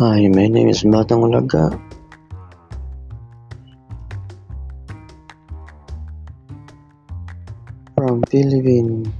Hi, my name is Batang Ulaga. From Philippines.